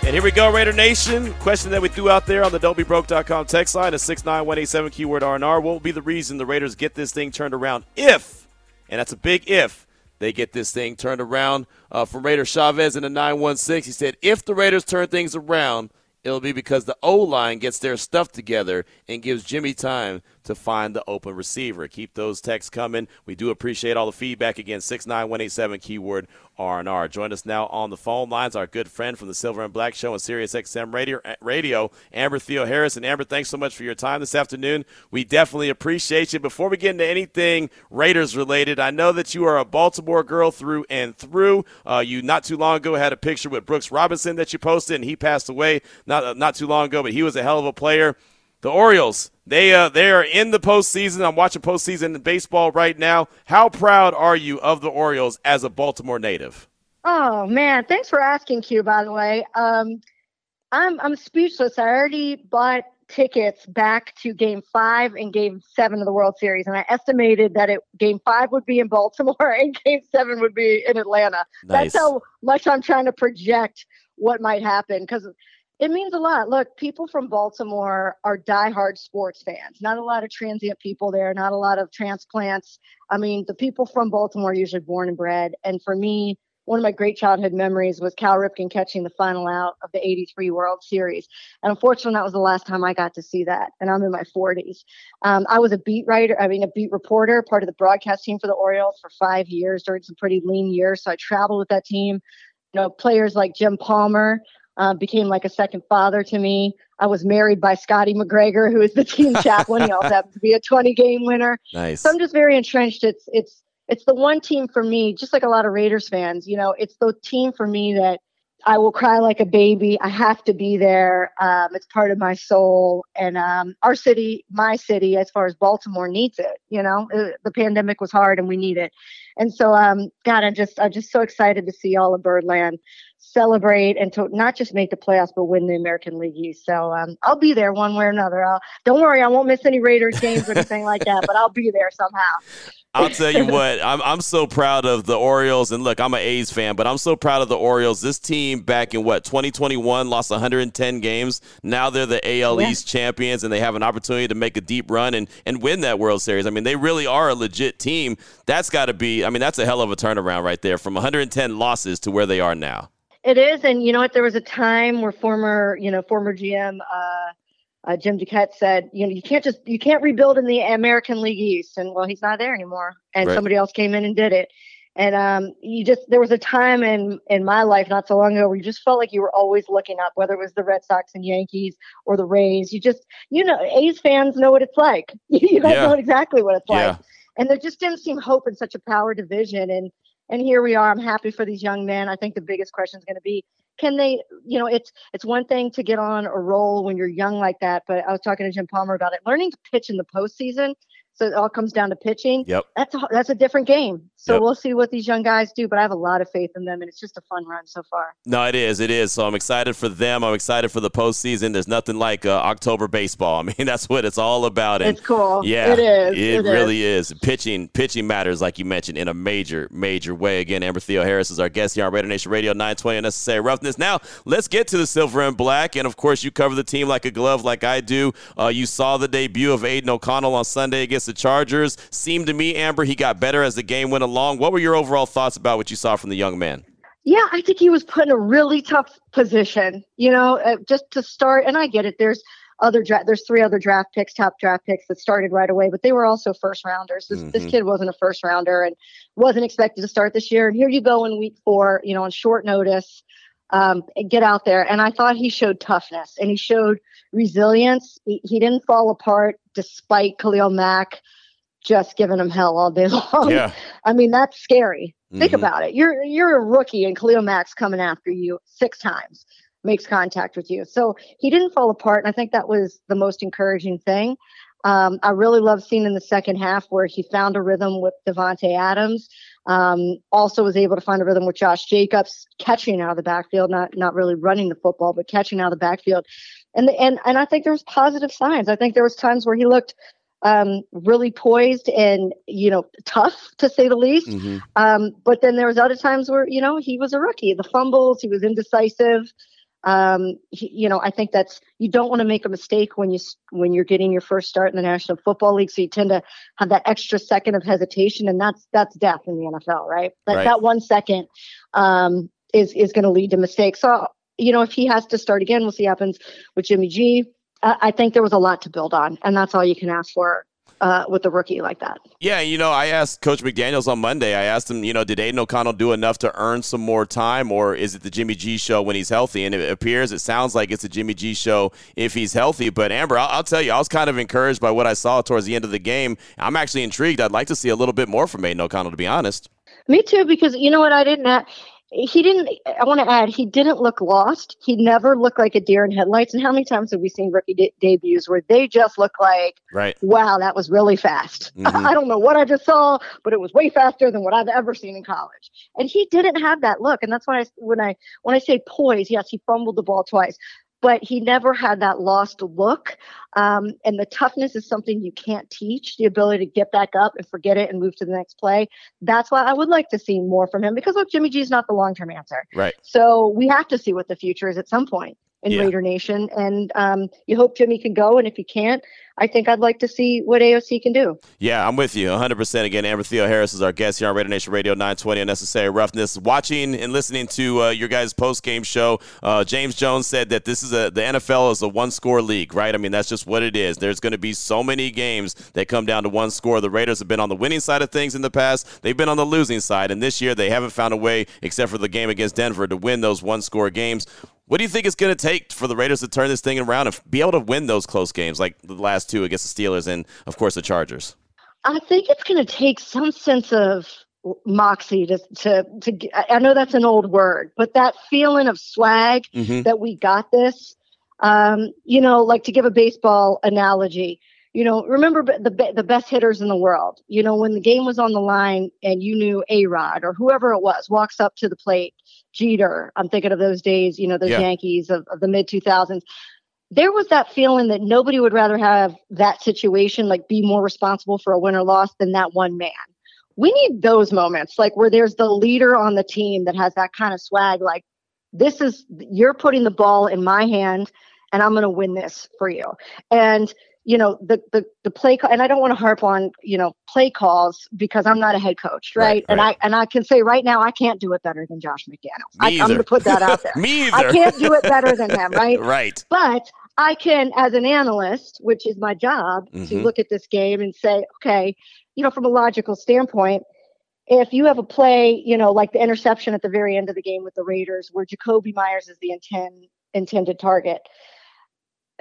And here we go, Raider Nation. Question that we threw out there on the don'tbebroke.com text line is 69187 keyword R&R. What will be the reason the Raiders get this thing turned around if, and that's a big if, they get this thing turned around? Uh, from Raider Chavez in the 916, he said, if the Raiders turn things around, it'll be because the O line gets their stuff together and gives Jimmy time to find the open receiver. Keep those texts coming. We do appreciate all the feedback. Again, 69187 keyword R&R. Join us now on the phone lines, our good friend from the Silver and Black Show on Sirius XM Radio, Radio Amber Theoharis. And Amber, thanks so much for your time this afternoon. We definitely appreciate you. Before we get into anything Raiders related, I know that you are a Baltimore girl through and through. Uh, you not too long ago had a picture with Brooks Robinson that you posted, and he passed away not not too long ago, but he was a hell of a player. The Orioles, they uh, they are in the postseason. I'm watching postseason in baseball right now. How proud are you of the Orioles as a Baltimore native? Oh man, thanks for asking, Q. By the way, um, I'm I'm speechless. I already bought tickets back to game five and game seven of the World Series. And I estimated that it game five would be in [LAUGHS] Baltimore and game seven would be in Atlanta. Nice. That's how much I'm trying to project what might happen because it means a lot. Look, people from Baltimore are diehard sports fans. Not a lot of transient people there, not a lot of transplants. I mean, the people from Baltimore are usually born and bred. And for me, one of my great childhood memories was Cal Ripken catching the final out of the 83 World Series. And unfortunately, that was the last time I got to see that. And I'm in my 40s. Um, I was a beat writer, I mean, a beat reporter, part of the broadcast team for the Orioles for five years during some pretty lean years. So I traveled with that team. You know, players like Jim Palmer, uh, became like a second father to me. I was married by Scotty McGregor, who is the team [LAUGHS] chaplain. He also happens to be a 20 game winner. Nice. So I'm just very entrenched. It's it's it's the one team for me, just like a lot of Raiders fans. You know, it's the team for me that I will cry like a baby. I have to be there. Um, it's part of my soul. And um, our city, my city, as far as Baltimore, needs it. You know, uh, the pandemic was hard, and we need it. And so, um, God, I'm just, I'm just so excited to see all of Birdland celebrate and to not just make the playoffs, but win the American League East. So um, I'll be there one way or another. I'll, don't worry, I won't miss any Raiders games or anything like that, but I'll be there somehow. I'll tell you what, [LAUGHS] I'm I'm so proud of the Orioles, and look, I'm an A's fan, but I'm so proud of the Orioles. This team back in what 2021 lost 110 games. Now they're the AL Yeah. East champions, and they have an opportunity to make a deep run and and win that World Series. I mean, they really are a legit team. That's got to be. I mean, that's a hell of a turnaround right there from 110 losses to where they are now. It is, and you know what? There was a time where former, you know, former GM uh, uh, Jim Duquette said, you know, you can't just you can't rebuild in the American League East, and well, he's not there anymore, and Right. somebody else came in and did it. And um, you just there was a time in in my life not so long ago where you just felt like you were always looking up, whether it was the Red Sox and Yankees or the Rays. You just, you know, A's fans know what it's like. [LAUGHS] you guys Yeah. know exactly what it's Yeah. like. And there just didn't seem hope in such a power division. And and here we are. I'm happy for these young men. I think the biggest question is going to be can they you know it's it's one thing to get on a roll when you're young like that but i was talking to jim palmer about it learning to pitch in the postseason so it all comes down to pitching Yep. that's a, that's a different game so Yep. we'll see what these young guys do but i have a lot of faith in them and it's just a fun run so far No, it is. It is. So I'm excited for them. I'm excited for the postseason. There's nothing like uh, October baseball. [LAUGHS] I mean, that's what it's all about. And it's cool Yeah, it is. It really is. Pitching, pitching matters, like you mentioned, in a major, major way. Again, Amber Theoharis is our guest here on Raider Nation Radio 920 Unnecessary Roughness. Now, let's get to the silver and black. And of course, you cover the team like a glove, like I do. Uh, you saw the debut of Aidan O'Connell on Sunday against the Chargers. Seemed to me, Amber, he got better as the game went along. What were your overall thoughts about what you saw from the young man? Yeah, I think he was put in a really tough position, you know, uh, just to start. And I get it. There's other draft, there's three other draft picks, top draft picks that started right away, but they were also first rounders. This, this Mhm. kid wasn't a first rounder and wasn't expected to start this year. And here you go in week four, you know, on short notice, um, get out there. And I thought he showed toughness and he showed resilience. He, he didn't fall apart despite Khalil Mack just giving him hell all day [LAUGHS] long. Yeah. I mean, that's scary. Think Mhm. about it. You're you're a rookie and Khalil Mack's coming after you six times, makes contact with you. So he didn't fall apart, and I think that was the most encouraging thing. Um, I really love seeing in the second half where he found a rhythm with Davante Adams. Um, also was able to find a rhythm with Josh Jacobs, catching out of the backfield, not not really running the football, but catching out of the backfield. And and and I think there was positive signs. I think there was times where he looked um, really poised and you know tough to say the least. Mhm. Um, but then there was other times where you know he was a rookie. The fumbles, he was indecisive. Um, you know, I think that's you don't want to make a mistake when you when you're getting your first start in the National Football League. So you tend to have that extra second of hesitation, and that's that's death in the NFL, right? That Right. that one second um, is is going to lead to mistakes. So you know, if he has to start again, we'll see what happens with Jimmy G. I, I think there was a lot to build on, and that's all you can ask for uh, with a rookie like that. Yeah, you know, I asked Coach McDaniels on Monday. I asked him, you know, did Aidan O'Connell do enough to earn some more time, or is it the Jimmy G show when he's healthy? And it appears, it sounds like it's a Jimmy G show if he's healthy. But Amber, I'll, I'll tell you, I was kind of encouraged by what I saw towards the end of the game. I'm actually intrigued. I'd like to see a little bit more from Aidan O'Connell, to be honest. Me too, because you know what? I didn't. He didn't. I want to add, he didn't look lost. He never looked like a deer in headlights. And how many times have we seen rookie de- debuts where they just look like, Right. wow, that was really fast. [LAUGHS] Mhm. I don't know what I just saw, but it was way faster than what I've ever seen in college. And he didn't have that look. And that's why I, when I when I say poise, yes, he fumbled the ball twice. But he never had that lost look. Um, and the toughness is something you can't teach. The ability to get back up and forget it and move to the next play. That's why I would like to see more from him because look, Jimmy G is not the long term answer. Right. So we have to see what the future is at some point in Yeah. Raider Nation. And um, you hope Jimmy can go. And if he can't, I think I'd like to see what AOC can do. Yeah, I'm with you 100%. Again, Amber Theoharis is our guest here on Radio Nation Radio 920 Unnecessary Roughness. Watching and listening to uh, your guys' post game show, uh, James Jones said that this is a the NFL is a one score league, right? I mean, that's just what it is. There's going to be so many games that come down to one score. The Raiders have been on the winning side of things in the past, they've been on the losing side, and this year they haven't found a way, except for the game against Denver, to win those one score games. What do you think it's going to take for the Raiders to turn this thing around and be able to win those close games like the last two against the Steelers and, of course, the Chargers? I think it's going to take some sense of moxie to to to. I know that's an old word, but that feeling of swag Mhm. that we got this. Um, you know, like to give a baseball analogy. You know, remember the the best hitters in the world. You know, when the game was on the line and you knew A Rod or whoever it was walks up to the plate, Jeter. I'm thinking of those days. You know, those Yeah. Yankees of, of the mid 2000s there was that feeling that nobody would rather have that situation, like be more responsible for a win or loss than that one man. We need those moments, like where there's the leader on the team that has that kind of swag, like, this is, you're putting the ball in my hand and I'm going to win this for you. And, you know, the, the, the play, ca- and I don't want to harp on, you know, play calls because I'm not a head coach, right? Right, And right. I, and I can say right now, I can't do it better than Josh McDaniels. I, Me I'm going to put that out there. [LAUGHS] Me either. I can't do it better than him, [LAUGHS] right? right. But I can, as an analyst, which is my job, to Mhm. look at this game and say, okay, you know, from a logical standpoint, if you have a play, you know, like the interception at the very end of the game with the Raiders, where Jakobi Meyers is the intent, intended target,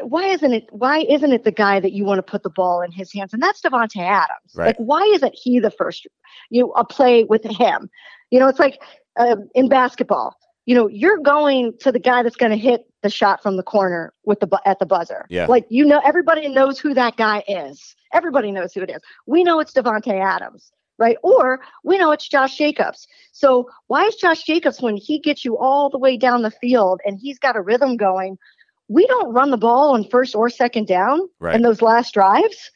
why isn't it? Why isn't it the guy that you want to put the ball in his hands? And that's Davante Adams. Right. Like, why isn't he the first? You a play with him. You know, it's like um, in basketball. You know, you're going to the guy that's going to hit the shot from the corner with the at the buzzer. Yeah. Like you know, everybody knows who that guy is. Everybody knows who it is. We know it's Davante Adams, right? Or we know it's Josh Jacobs. So why is Josh Jacobs when he gets you all the way down the field and he's got a rhythm going? We don't run the ball on first or second down Right. in those last drives.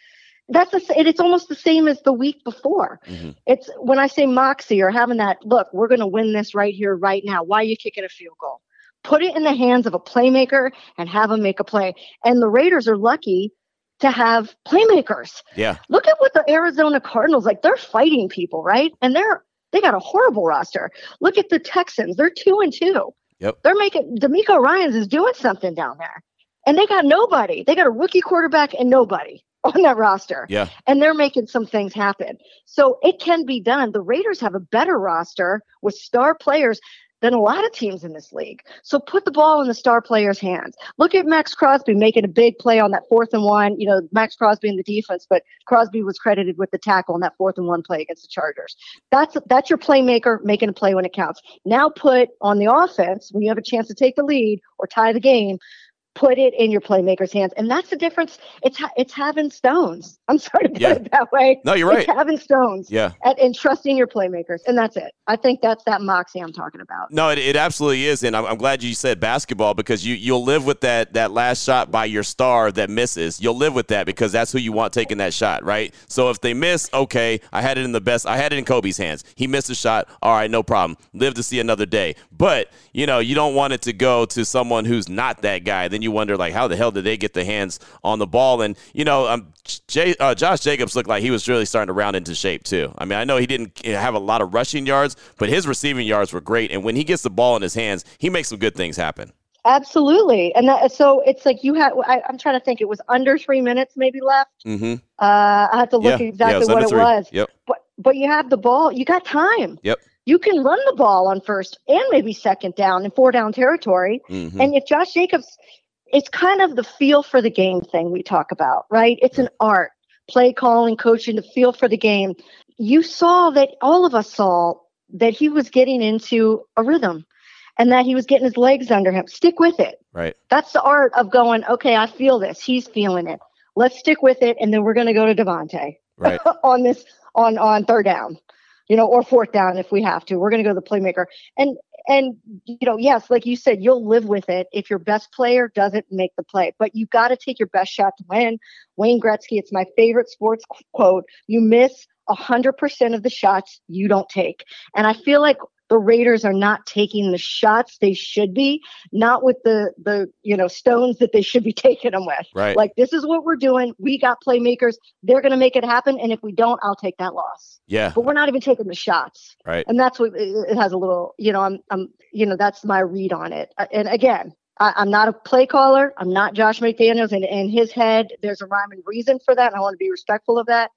That's it, it's almost the same as the week before. Mhm. It's when I say moxie or having that look, we're going to win this right here, right now. Why are you kicking a field goal? Put it in the hands of a playmaker and have them make a play. And the Raiders are lucky to have playmakers. Yeah. Look at what the Arizona Cardinals like. They're fighting people, right? And they're they got a horrible roster. Look at the Texans. They're two and two. Yep. They're making DeMeco Ryans is doing something down there, and they got nobody. They got a rookie quarterback and nobody [LAUGHS] on that roster Yeah. and they're making some things happen. So it can be done. The Raiders have a better roster with star players than a lot of teams in this league. So put the ball in the star players' hands. Look at Maxx Crosby making a big play on that fourth and one. You know, Maxx Crosby in the defense, but Crosby was credited with the tackle on that fourth and one play against the Chargers. That's that's your playmaker making a play when it counts. Now put on the offense when you have a chance to take the lead or tie the game. Put it in your playmaker's hands, and that's the difference. It's ha- it's having stones. [LAUGHS] I'm sorry to put Yeah. it that way. No, you're right. It's having stones Yeah. and, and trusting your playmakers, and that's it. I think that's that moxie I'm talking about. No, it, it absolutely is, and I'm, I'm glad you said basketball because you you'll live with that that last shot by your star that misses. You'll live with that because that's who you want taking that shot, right? So if they miss, okay, I had it in the best. I had it in Kobe's hands. He missed a shot. All right, no problem. Live to see another day. But you know, you don't want it to go to someone who's not that guy. Then you wonder like, how the hell did they get the hands on the ball? And you know, um, Jay, uh, Josh Jacobs looked like he was really starting to round into shape too. I mean, I know he didn't have a lot of rushing yards, but his receiving yards were great. And when he gets the ball in his hands, he makes some good things happen. Absolutely, and that, so it's like you had. I, I'm trying to think. It was under three minutes maybe left. Mm-hmm. Uh, I have to look yeah, exactly it what it three. was. Yep. But but you have the ball. You got time. Yep. You can run the ball on first and maybe second down in four down territory. Mhm. And if Josh Jacobs, it's kind of the feel for the game thing we talk about, right? It's an art, play calling, coaching, the feel for the game. You saw that all of us saw that he was getting into a rhythm and that he was getting his legs under him. Stick with it. Right. That's the art of going, okay, I feel this. He's feeling it. Let's stick with it. And then we're going to go to Davante Right. [LAUGHS] on this, on, on third down, you know, or fourth down if we have to. We're going to go to the playmaker. And and you know, yes, like you said, you'll live with it if your best player doesn't make the play. But you got to take your best shot to win. Wayne Gretzky, it's my favorite sports quote. You miss 100% of the shots you don't take. And I feel like the Raiders are not taking the shots they should be, not with the the you know stones that they should be [LAUGHS] taking them with. Right. Like this is what we're doing. We got playmakers. They're going to make it happen. And if we don't, I'll take that loss. Yeah. But we're not even taking the shots. Right. And that's what it, has a little. You know, I'm I'm you know that's my read on it. Uh, And again. I, I'm not a play caller. I'm not Josh McDaniels. And in his head, there's a rhyme and reason for that. And I want to be respectful of that.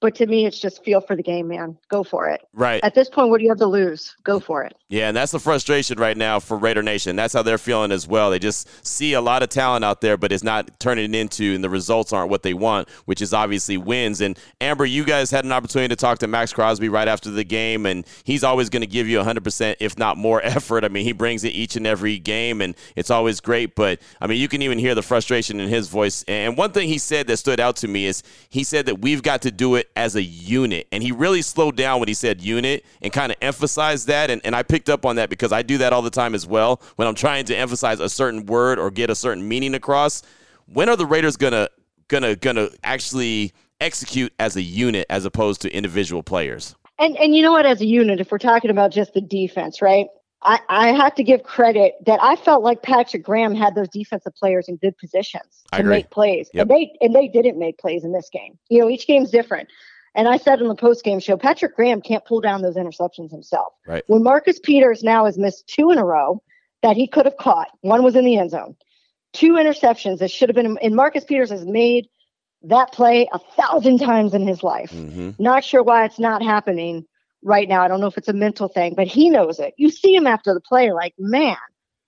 But to me, it's just feel for the game, man. Go for it. Right. At this point, what do you have to lose? Go for it. Yeah, and that's the frustration right now for Raider Nation. That's how they're feeling as well. They just see a lot of talent out there, but it's not turning into, and the results aren't what they want, which is obviously wins. And Amber, you guys had an opportunity to talk to Maxx Crosby right after the game, and he's always going to give you 100%, if not more [LAUGHS] effort. I mean, he brings it each and every game, and it's always great. But, I mean, you can even hear the frustration in his voice. And one thing he said that stood out to me is he said that we've got to do it as a unit. And he really slowed down when he said unit and kind of emphasized that. And, and I picked up on that because I do that all the time as well when I'm trying to emphasize a certain word or get a certain meaning across. When are the Raiders gonna gonna gonna actually execute as a unit as opposed to individual players? And and you know what? As a unit, if we're talking about just the defense, right? I, I have to give credit that I felt like Patrick Graham had those defensive players in good positions to make plays, Yep. and they and they didn't make plays in this game. You know, each game's different. And I said in the post game show, Patrick Graham can't pull down those interceptions himself. Right. When Marcus Peters now has missed two in a row that he could have caught, one was in the end zone, two interceptions that should have been. And Marcus Peters has made that play a thousand times in his life. Mm-hmm. Not sure why it's not happening right now. I don't know if it's a mental thing, but he knows it. You see him after the play, like, man,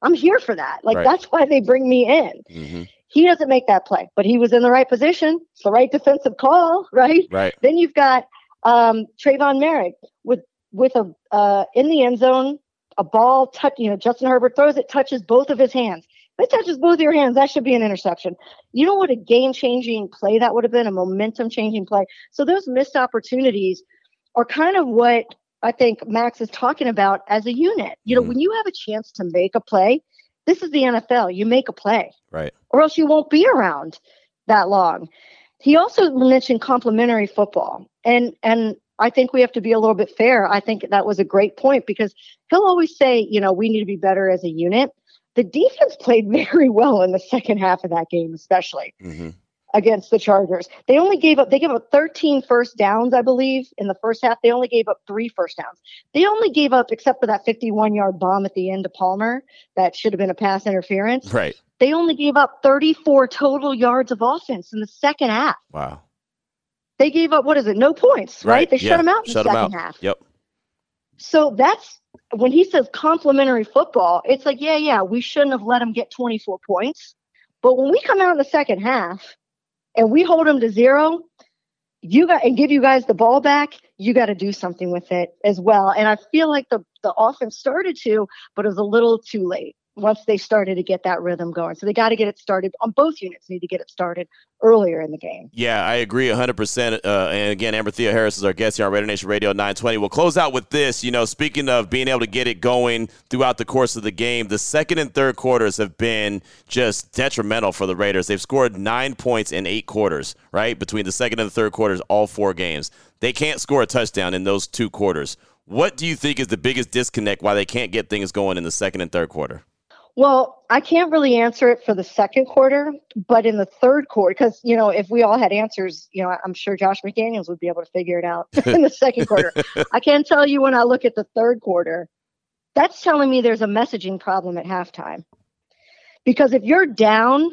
I'm here for that. Like, Right. that's why they bring me in. Mm-hmm. He doesn't make that play, but he was in the right position. It's the right defensive call, [LAUGHS] right? Right. Then you've got um, Tre'von Moehrig with with a uh, in the end zone, a ball touch. You know, Justin Herbert throws it, touches both of his hands. If it touches both of your hands, that should be an interception. You know what a game changing play that would have been, a momentum changing play. So those missed opportunities are kind of what I think Maxx is talking about as a unit. You know, Mhm. when you have a chance to make a play, this is the NFL. You make a play Right. or else you won't be around that long. He also mentioned complementary football. And and I think we have to be a little bit fair. I think that was a great point because he'll always say, you know, we need to be better as a unit. The defense played [LAUGHS] very well in the second half of that game, especially Mm-hmm. Against the Chargers. They only gave up they gave up 13 first downs, I believe, in the first half. They only gave up three first downs. They only gave up except for that 51-yard bomb at the end to Palmer that should have been a pass interference. Right. They only gave up 34 total yards of offense in the second half. Wow. They gave up what is it? No points, right? They yeah. shut them out in Shut the second out. half. Yep. So that's when he says complimentary football, it's like, yeah, yeah, we shouldn't have let them get 24 points. But when we come out in the second half and we hold them to zero, you got and give you guys the ball back, you got to do something with it as well. And I feel like the the offense started to, but it was a little too late once they started to get that rhythm going. So they got to get it started on both units need to get it started earlier in the game. Yeah, I agree 100%. Uh, and again, Amber Theoharis is our guest here on Raider Nation Radio 920. We'll close out with this. You know, speaking of being able to get it going throughout the course of the game, the second and third quarters have been just detrimental for the Raiders. They've scored nine points in eight quarters, right? Between the second and the third quarters, all four games. They can't score a touchdown in those two quarters. What do you think is the biggest disconnect why they can't get things going in the second and third quarter? Well, I can't really answer it for the second quarter, but in the third quarter, because you know, if we all had answers, you know, I'm sure Josh McDaniels would be able to figure it out [LAUGHS] in the second quarter. I can tell you when I look at the third quarter, that's telling me there's a messaging problem at halftime. Because if you're down,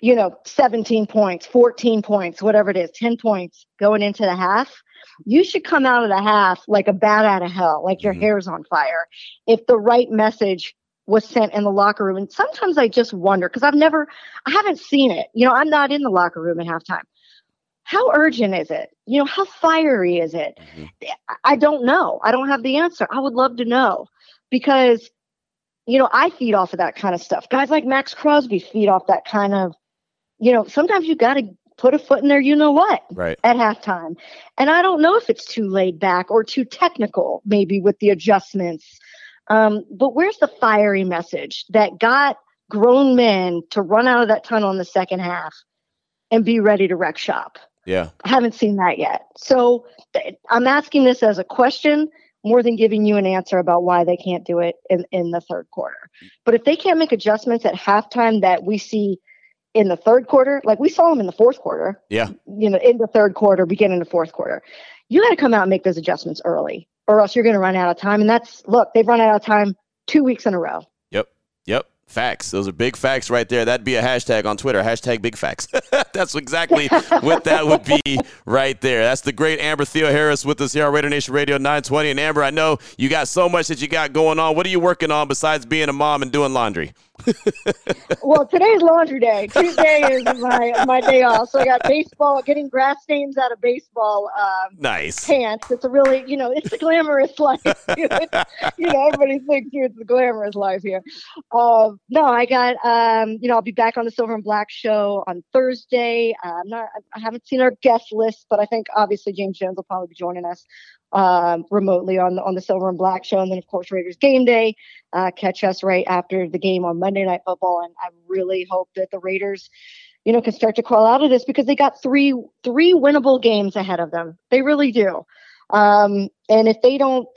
you know, 17 points, 14 points, whatever it is, 10 points going into the half, you should come out of the half like a bat out of hell, like your Mhm. hair's on fire. If the right message was sent in the locker room. And sometimes I just wonder because I've never, I haven't seen it. You know, I'm not in the locker room at halftime. How urgent is it? You know, how fiery is it? Mhm. I- I don't know. I don't have the answer. I would love to know because, you know, I feed off of that kind of stuff. Guys like Maxx Crosby feed off that kind of, you know, sometimes you got to put a foot in there, you know what? Right. at halftime. And I don't know if it's too laid back or too technical, maybe with the adjustments. Um, but where's the fiery message that got grown men to run out of that tunnel in the second half and be ready to wreck shop? Yeah. I haven't seen that yet. So th- I'm asking this as a question more than giving you an answer about why they can't do it in, in the third quarter. But if they can't make adjustments at halftime that we see in the third quarter, like we saw them in the fourth quarter, Yeah. you know, in the third quarter, beginning the fourth quarter, you got to come out and make those adjustments early, or else you're going to run out of time. And that's look, they've run out of time two weeks in a row. Yep. Yep. Facts. Those are big facts right there. That'd be a hashtag on Twitter. Hashtag big facts. [LAUGHS] That's exactly [LAUGHS] what that would be right there. That's the great Amber Theoharis with us here on Raider Nation Radio 920. And Amber, I know you got so much that you got going on. What are you working on besides being a mom and doing laundry? [LAUGHS] well, today's laundry day. Tuesday is my my day off, so I got baseball, getting grass stains out of baseball um, Nice. pants. It's a really, you know, it's a glamorous [LAUGHS] life. you know, everybody thinks here it's the glamorous life here. Um, no, I got, um, you know, I'll be back on the Silver and Black show on Thursday. Uh, I'm not, I haven't seen our guest list, but I think obviously James Jones will probably be joining us um, remotely on the on the Silver and Black show, and then of course Raiders game day. Uh, catch us right after the game on Monday Night Football, and I really hope that the Raiders, you know, can start to crawl out of this because they got three three winnable games ahead of them. They really do. Um, and if they don't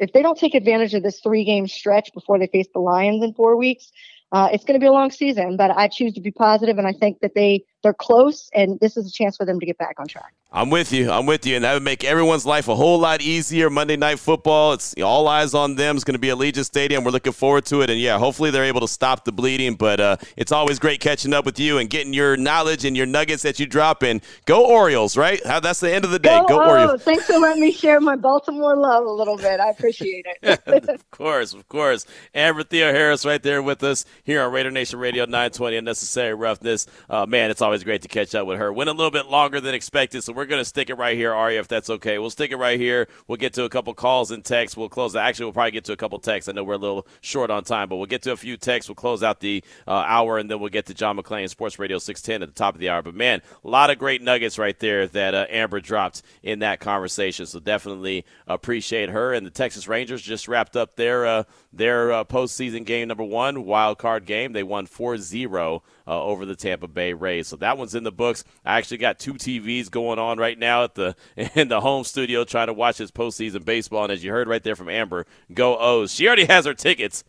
if they don't take advantage of this three game stretch before they face the Lions in four weeks, uh, it's going to be a long season. But I choose to be positive, and I think that they they're close, and this is a chance for them to get back on track. I'm with you. I'm with you. And that would make everyone's life a whole lot easier. Monday Night Football, it's all eyes on them. It's going to be at Allegiant Stadium. We're looking forward to it. And yeah, hopefully they're able to stop the bleeding. But uh, it's always great catching up with you and getting your knowledge and your nuggets that you drop in. Go Orioles, right? That's the end of the day. Go, oh, Orioles. Thanks for letting me share my Baltimore love a little bit. I appreciate it. [LAUGHS] of course, of course. Amber Theoharis right there with us here on Raider Nation Radio 920 Unnecessary Roughness. Uh, man, it's always great to catch up with her. Went a little bit longer than expected, so we're going to stick it right here, Ari, if that's okay. We'll stick it right here. We'll get to a couple calls and texts. We'll close. Actually, we'll probably get to a couple texts. I know we're a little short on time, but we'll get to a few texts. We'll close out the uh, hour, and then we'll get to John McClain Sports Radio 610 at the top of the hour. But man, a lot of great nuggets right there that uh, Amber dropped in that conversation. So definitely appreciate her. And the Texas Rangers just wrapped up their uh, their uh, postseason game number one wild card game. They won 4-0 uh, over the Tampa Bay Rays. So that one's in the books. I actually got two TVs going on right now at the [LAUGHS] in the home studio trying to watch this postseason baseball. And as you heard right there from Amber, go O's. She already has her tickets.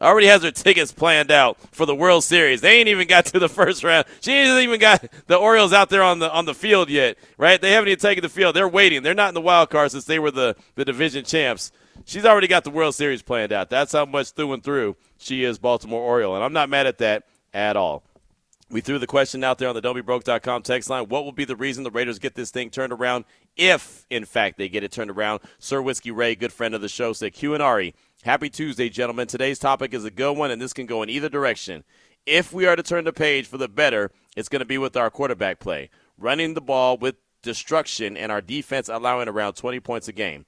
Already has her tickets planned out for the World Series. They ain't even got to the first round. She ain't even got the Orioles out there on the on the field yet, right? They haven't even taken the field. They're waiting. They're not in the wild card since they were the, the division champs. She's already got the World Series planned out. That's how much through and through she is Baltimore Oriole, and I'm not mad at that at all. We threw the question out there on the don'tbebroke.com text line. What will be the reason the Raiders get this thing turned around if, in fact, they get it turned around? Sir Whiskey Ray, good friend of the show, said Q and Ari. Happy Tuesday, gentlemen. Today's topic is a good one, and this can go in either direction. If we are to turn the page for the better, it's going to be with our quarterback play, running the ball with destruction, and our defense allowing around 20 points a game.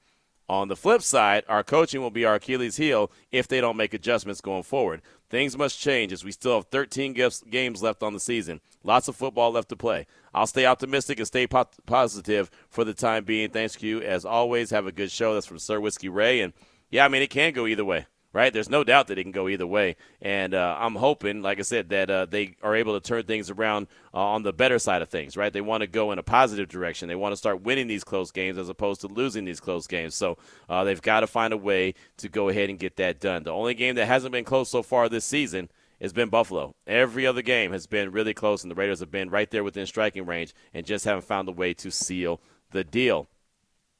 On the flip side, our coaching will be our Achilles heel if they don't make adjustments going forward. Things must change as we still have 13 games left on the season. Lots of football left to play. I'll stay optimistic and stay po- positive for the time being. Thanks to you. As always, have a good show. That's from Sir Whiskey Ray. And yeah, I mean, it can go either way right? There's no doubt that it can go either way. And uh, I'm hoping, like I said, that uh, they are able to turn things around uh, on the better side of things, right? They want to go in a positive direction. They want to start winning these close games as opposed to losing these close games. So uh, they've got to find a way to go ahead and get that done. The only game that hasn't been close so far this season has been Buffalo. Every other game has been really close, and the Raiders have been right there within striking range and just haven't found a way to seal the deal.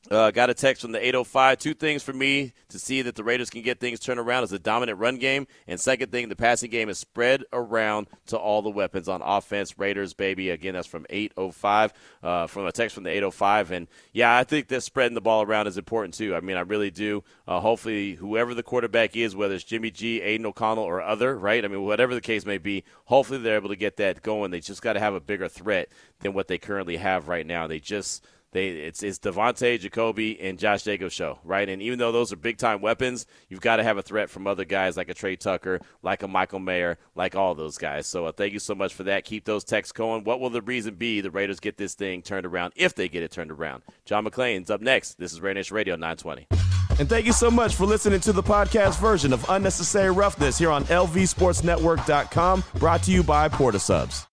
Uh, got a text from the 805. Two things for me to see that the Raiders can get things turned around is a dominant run game, and second thing, the passing game is spread around to all the weapons on offense. Raiders, baby. Again, that's from 805. Uh, from a text from the 805, and yeah, I think that spreading the ball around is important too. I mean, I really do. Uh, hopefully, whoever the quarterback is, whether it's Jimmy G, Aidan O'Connell, or other, right? I mean, whatever the case may be, hopefully they're able to get that going. They just got to have a bigger threat than what they currently have right now. They just They it's it's Davante, Jakobi, and Josh Jacobs show, right? And even though those are big time weapons, you've got to have a threat from other guys like a Tre Tucker, like a Michael Mayer, like all those guys. So uh, thank you so much for that. Keep those texts going. What will the reason be the Raiders get this thing turned around if they get it turned around? John McClain's up next. This is Raider Nation Radio 920. And thank you so much for listening to the podcast version of Unnecessary Roughness here on LVSportsNetwork.com, brought to you by Port of Subs.